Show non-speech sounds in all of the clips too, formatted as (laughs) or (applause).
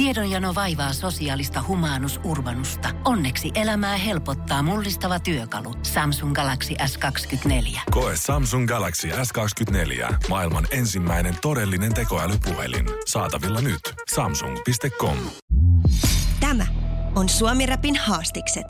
Tiedonjano vaivaa sosiaalista humanus urbanusta. Onneksi elämää helpottaa mullistava työkalu. Samsung Galaxy S24. Koe Samsung Galaxy S24. Maailman ensimmäinen todellinen tekoälypuhelin. Saatavilla nyt. Samsung.com. Tämä on Suomi Rapin haastikset.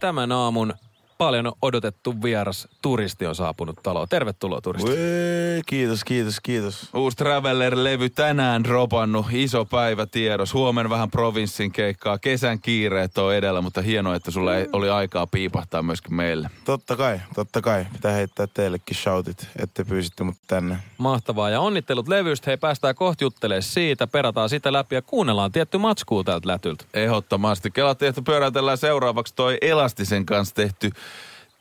Tämän aamun paljon odotettu vieras turisti on saapunut taloon. Tervetuloa turisti. Ue, kiitos, kiitos, kiitos. Uusi Traveller-levy tänään dropannut, iso päivä tiedos. Huomenna vähän provinssin keikkaa, kesän kiireet on edellä, mutta hienoa, että sulla ei, oli aikaa piipahtaa myöskin meille. Totta kai, totta kai. Pitää heittää teillekin shoutit, että pyysitte mut tänne. Mahtavaa ja onnittelut levystä. Hei, päästään kohti juttelemaan siitä, perataan sitä läpi ja kuunnellaan tietty matskuu täältä lätyltä. Ehdottomasti. Kela tehty pyöräytellään seuraavaksi toi Elastisen kanssa tehty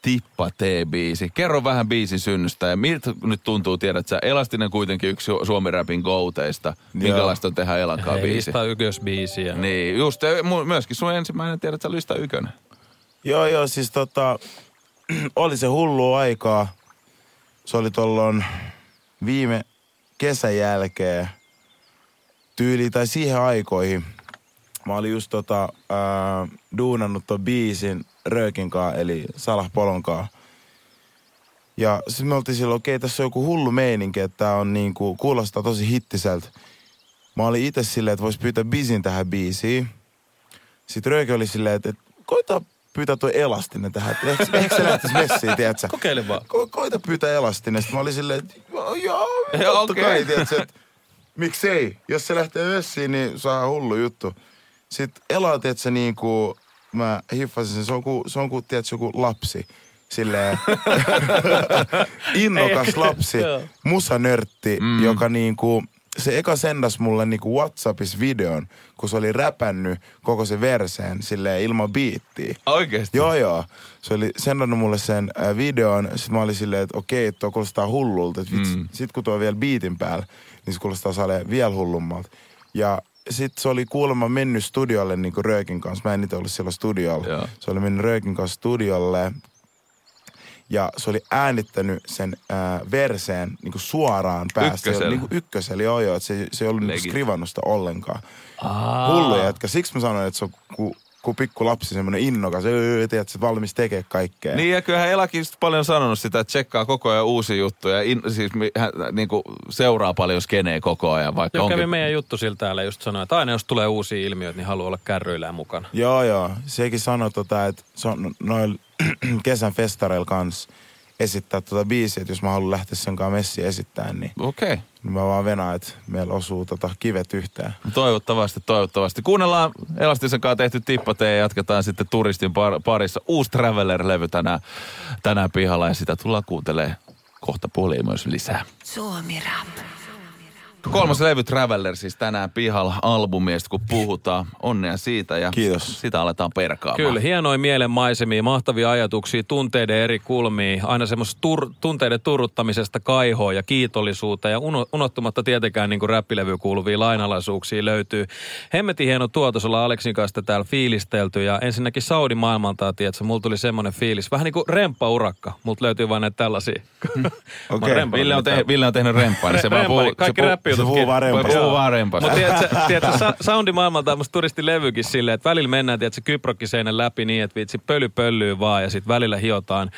Tippa T-biisi. Kerro vähän biisin synnystä ja miltä nyt tuntuu, tiedät sä, Elastinen kuitenkin yksi Su- Suomi-räpin gouteista. Minkälaista on tehdä Elankaa Hei, biisi? lista ykkösbiisiä. Niin, just myöskin sun ensimmäinen, tiedät sä, lista ykönen. Joo, joo, siis tota, (clears throat) oli se hullu aikaa. Se oli tollon viime kesän jälkeen tyyli tai siihen aikoihin. Mä olin just tota, ää, duunannut ton biisin Röökin kaa, eli Salah Polon kaa. Ja sitten me oltiin silloin, okei, tässä on joku hullu meininki, että tää on niinku, kuulostaa tosi hittiseltä. Mä olin itse silleen, että vois pyytää bisin tähän biisiin. Sitten Rööki oli silleen, että, että koita pyytää tuo elastinen tähän. Että ehkä se lähtisi messiin, tiedätkö? Kokeile vaan. Ko- koita pyytää elastinen. Sitten mä olin silleen, että joo, joo totta okei. kai, tiedätkö, että miksei. Jos se lähtee messiin, niin saa hullu juttu. Sitten Ela, tiedätkö, niin kuin mä hiffasin sen, se on kuin, se on kuin tiedätkö, joku lapsi. Silleen (laughs) innokas lapsi, Joo. musanörtti, mm. joka niinku, se eka sendas mulle niinku Whatsappis videon, kun se oli räpännyt koko se verseen silleen ilman biittiä. Oikeesti? Joo, joo. Se oli sendannut mulle sen äh, videon. Sitten mä olin silleen, että okei, tuo kuulostaa hullulta. Vitsi. Mm. Sit kun tuo on vielä biitin päällä, niin se kuulostaa sale vielä hullummalta. Ja sitten se oli kuulemma mennyt studiolle niin kuin Röökin kanssa. Mä en itse ollut siellä studiolla. Joo. Se oli mennyt Röökin kanssa studiolle. Ja se oli äänittänyt sen äh, verseen niin kuin suoraan päästä. Ykkösellä. Niin kuin ykkösellä, joo joo. Se, se ei ollut niin skrivannut sitä ollenkaan. Aa. Hullu jätkä. Siksi mä sanoin, että se on ku, ku pikku lapsi, semmoinen innokas. Öö, tiedät, sä, valmis tekee kaikkea. Niin ja kyllähän Elakin paljon sanonut sitä, että tsekkaa koko ajan uusia juttuja. In, siis hän niin kuin seuraa paljon skeneä koko ajan, vaikka Joo, onkin... kävi meidän juttu sillä täällä just sanoi, että aina jos tulee uusia ilmiöitä, niin haluaa olla kärryillään mukana. Joo, joo. Sekin sanoi, tota, että se on noilla (clears throat) kesän festareilla kanssa esittää tota biisiä, että jos mä haluan lähteä sen kanssa messiin esittämään, niin, Okei. Okay. niin mä vaan venaan, että meillä osuu tota kivet yhteen. Toivottavasti, toivottavasti. Kuunnellaan Elastisen kanssa tehty tippate ja jatketaan sitten turistin par- parissa. Uusi Traveller-levy tänään, tänään pihalla ja sitä tullaan kuuntelemaan kohta puoliin myös lisää. Suomi Rap. Kolmas levy Traveller siis tänään pihalla albumista, kun puhutaan. Onnea siitä ja Kiitos. sitä aletaan perkaamaan. Kyllä, hienoja mielenmaisemia, mahtavia ajatuksia, tunteiden eri kulmia, aina semmoista tur- tunteiden turruttamisesta kaihoa ja kiitollisuutta ja uno- unohtumatta tietenkään niin räppilevy kuuluvia lainalaisuuksia löytyy. Hemmetin hieno tuotos olla Aleksin kanssa täällä fiilistelty ja ensinnäkin Saudi maailmalta, tiedätkö, mulla tuli semmoinen fiilis, vähän niin kuin remppaurakka, multa löytyy vain näitä tällaisia. (laughs) Mä oon Okei. rempannut Ville on, tehnyt, Ville on tehnyt remppaa, niin se vaan puhuu, kaikki se puhuu- vaan rempasta. Puhuu vaan rempasta. Mutta tiedätkö, tiedätkö (laughs) sa- soundimaailmalta on turistilevykin silleen, että välillä mennään tiedätkö, kyprokkiseinän läpi niin, että vitsi pöly pöllyy vaan ja sitten välillä hiotaan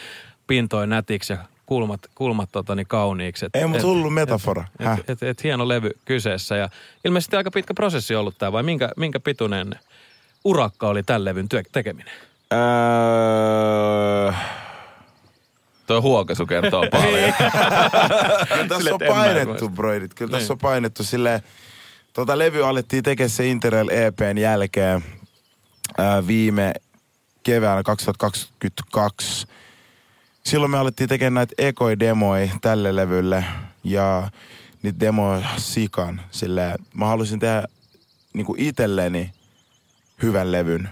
pintoin nätiksi ja kulmat, kulmat tota, niin kauniiksi. Et, Ei, mut et- hullu metafora. Et, Häh? et, et, et, hieno levy kyseessä ja ilmeisesti aika pitkä prosessi ollut tämä vai minkä, minkä pituinen urakka oli tämän levyn työ, tekeminen? Öö, Tuo huokaisu kertoo (laughs) paljon. Kyllä tässä on mä painettu, broidit. Kyllä Niin. tässä on painettu silleen. Tota levy alettiin tekemään se Interrail EPn jälkeen ää, viime keväänä 2022. Silloin me alettiin tekemään näitä ekoi-demoja tälle levylle ja niitä demoja sikan. Silleen, mä halusin tehdä niinku itselleni hyvän levyn.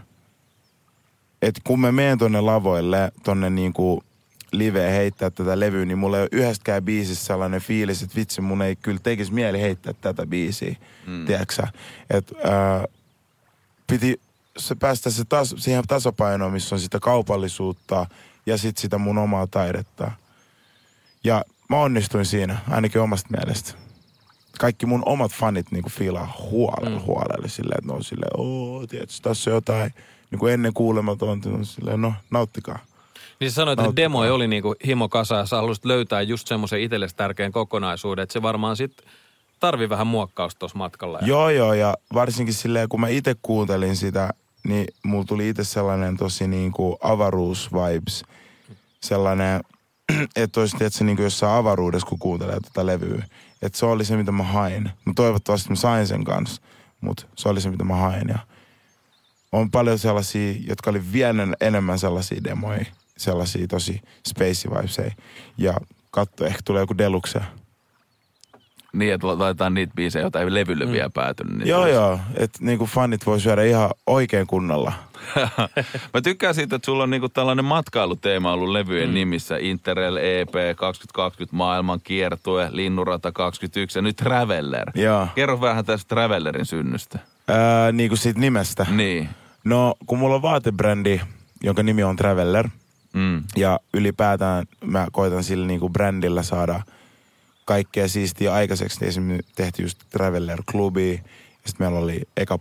Et kun mä menen tonne lavoille, tonne niinku live heittää tätä levyä, niin mulla ei ole yhdestäkään biisissä sellainen fiilis, että vitsi, mun ei kyllä tekisi mieli heittää tätä biisiä. Mm. Tiedätkö Että ää, piti se päästä se tas, siihen tasapainoon, missä on sitä kaupallisuutta ja sitten sitä mun omaa taidetta. Ja mä onnistuin siinä, ainakin omasta mielestä. kaikki mun omat fanit niinku fiilaa huolella, Mm. huolella silleen, että ne on silleen, oo, tiedätkö, tässä on jotain niinku ennen kuulematonta, on silleen, no, nauttikaa. Niin sä sanoit, että demo oli niinku himo kasa ja sä halusit löytää just semmoisen itsellesi tärkeän kokonaisuuden, että se varmaan sit tarvii vähän muokkausta tuossa matkalla. Joo, joo, ja varsinkin silleen, kun mä itse kuuntelin sitä, niin mulla tuli itse sellainen tosi niinku avaruusvibes. Sellainen, (clears throat) että olisi tietysti niinku jossain avaruudessa, kun kuuntelee tätä levyä. Että se oli se, mitä mä hain. No toivottavasti mä sain sen kanssa, mutta se oli se, mitä mä hain. Ja on paljon sellaisia, jotka oli vielä enemmän sellaisia demoja, sellaisia tosi spacey vibesei. Ja katso, ehkä tulee joku deluxe. Niin, että laitetaan niitä biisejä, joita ei levylle vielä päätynyt. Niin Joo, tulisi. joo, että niinku fanit voi syödä ihan oikein kunnolla. (laughs) Mä tykkään siitä, että sulla on niinku tällainen matkailuteema ollut levyjen mm. nimissä. Interrail EP 2020, maailman kiertue, Linnurata 21 ja nyt Traveller. Joo. Kerro vähän tästä Travellerin synnystä. Ää, niin kuin siitä nimestä. Niin. No, kun mulla on vaatebrändi, jonka nimi on Traveller, Mm. ja ylipäätään mä koitan sillä niin kuin brändillä saada kaikkea siistiä aikaiseksi. Niin esimerkiksi tehtiin just Traveller-klubi, sitten meillä oli eka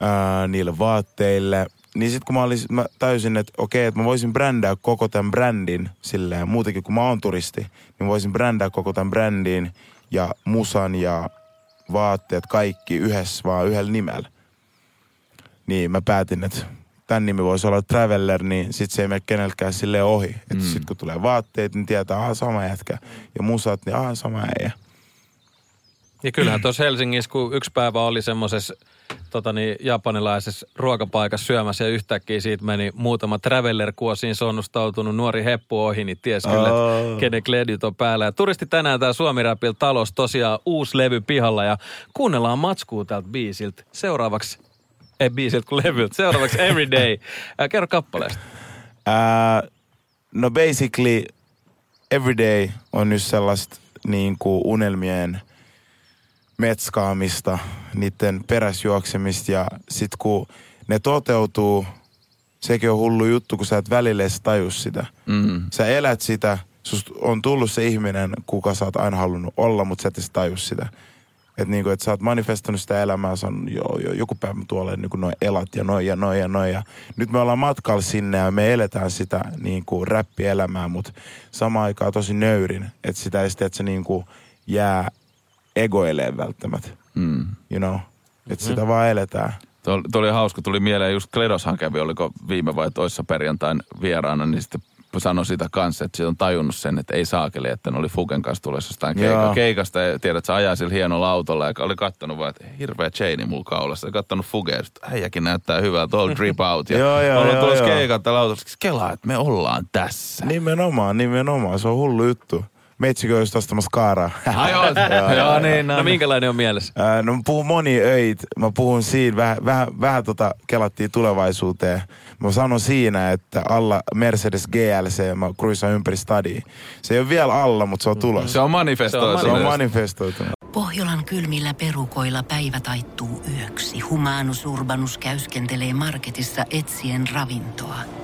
ää, niille vaatteille. Niin sitten kun mä, olin, mä täysin, että okei, että mä voisin brändää koko tämän brändin silleen, muutenkin kun mä oon turisti, niin voisin brändää koko tämän brändin ja musan ja vaatteet kaikki yhdessä vaan yhdellä nimellä. Niin mä päätin, että tämän nimi voisi olla Traveller, niin sit se ei mene kenellekään sille ohi. Että Mm. sit kun tulee vaatteet, niin tietää, aha sama jätkä. Ja musat, niin aha sama äijä. Ja kyllähän tuossa Helsingissä, kun yksi päivä oli semmoisessa tota niin, japanilaisessa ruokapaikassa syömässä ja yhtäkkiä siitä meni muutama traveller-kuosiin sonnustautunut nuori heppu ohi, niin ties kyllä, Oh. että kenen kledit on päällä. Ja turisti tänään tää Suomi Rapil talos tosiaan uusi levy pihalla ja kuunnellaan matskua tältä biisiltä. Seuraavaksi, ei biisiltä kuin levyltä, seuraavaksi Everyday. (laughs) Ää, kerro kappaleesta. Ää, no basically, everyday on nyt sellaista niin kuin unelmien metskaamista, niiden peräsjuoksemista ja sit kun ne toteutuu, sekin on hullu juttu, kun sä et välillä edes taju sitä. Mm. Sä elät sitä, susta on tullut se ihminen, kuka sä oot aina halunnut olla, mutta sä et edes taju sitä. Että niinku, et sä oot manifestanut sitä elämää, se on jo, jo, joku päivä mä tuolle niinku noin elat ja noin ja noin ja noin. Ja nyt me ollaan matkalla sinne ja me eletään sitä niinku räppielämää, mutta samaan aikaan tosi nöyrin. Että sitä ei sitten, että se niinku jää egoileen välttämättä, Mm. you know. Että sitä vaan eletään. Tuo, tuo oli hauska, tuli mieleen just Kledoshan kävi, oliko viime vai toissa perjantain vieraana, niin sitten sanoi sitä kanssa, että se on tajunnut sen, että ei saakeli, että ne oli Fuken kanssa tulossa jostain keika, Joo. keikasta ja tiedät, että se ajaa sillä hienolla autolla ja oli kattonut vaan, että hirveä chaini mulla kaulassa ja kattonut Fugea, että äijäkin näyttää hyvältä, all drip out ja (laughs) Joo, joo, ollaan joo. keikalta tällä autolla, kelaa, että me ollaan tässä. Nimenomaan, nimenomaan. Se on hullu juttu. Meitsikö just ostamassa kaaraa? Ai joo, (laughs) joo, niin, No no, minkälainen on mielessä? Ää, No mä puhun moni öit. Mä puhun siinä, vähän, vähän, vähän tota kelattiin tulevaisuuteen. Mä sanon siinä, että alla Mercedes GLC, mä cruisaan ympäri stadia. Se ei ole vielä alla, mutta se on tulossa. Se on manifestoitu. Se on manifestoitunut. Pohjolan kylmillä perukoilla päivä taittuu yöksi. Humanus Urbanus käyskentelee marketissa etsien ravintoa.